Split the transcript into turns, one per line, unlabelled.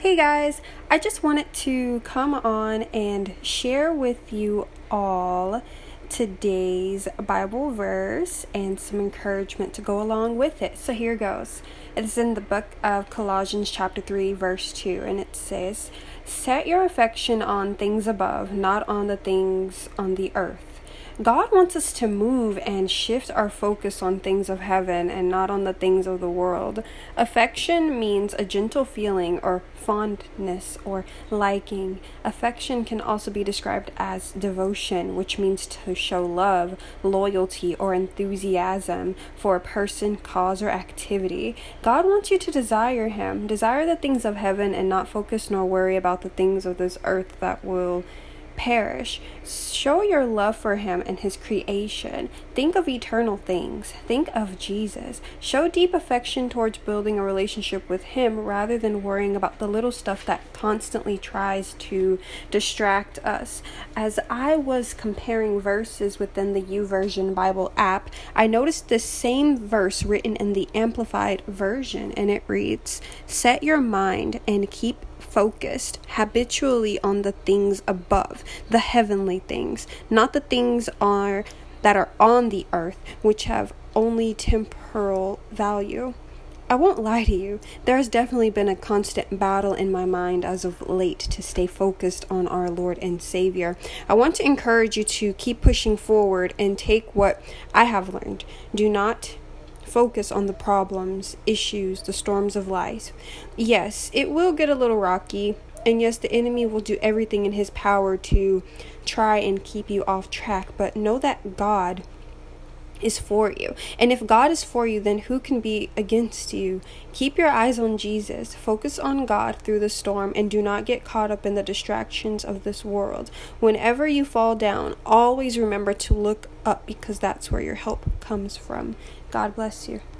Hey guys, I just wanted to come on and share with you all today's Bible verse and some encouragement to go along with it. So here goes. It's in the book of Colossians, chapter 3, verse 2, and it says, Set your affection on things above, not on the things on the earth. God wants us to move and shift our focus on things of heaven and not on the things of the world. Affection means a gentle feeling or fondness or liking. Affection can also be described as devotion, which means to show love, loyalty, or enthusiasm for a person, cause, or activity. God wants you to desire Him. Desire the things of heaven and not focus nor worry about the things of this earth that will perish. Show your love for Him and His creation. Think of eternal things. Think of Jesus. Show deep affection towards building a relationship with Him rather than worrying about the little stuff that constantly tries to distract us. As I was comparing verses within the YouVersion Bible app, I noticed the same verse written in the Amplified Version, and it reads Set your mind and keep focused habitually on the things above, the heavenly things, not the things are that are on the earth, which have only temporal value. I won't lie to you, there has definitely been a constant battle in my mind as of late to stay focused on our Lord and Savior. I want to encourage you to keep pushing forward and take what I have learned. Do not focus on the problems, issues, the storms of life. Yes, it will get a little rocky, and yes, the enemy will do everything in his power to try and keep you off track, but know that God is for you. And if God is for you, then who can be against you? Keep your eyes on Jesus. Focus on God through the storm and do not get caught up in the distractions of this world. Whenever you fall down, always remember to look up because that's where your help comes from. God bless you.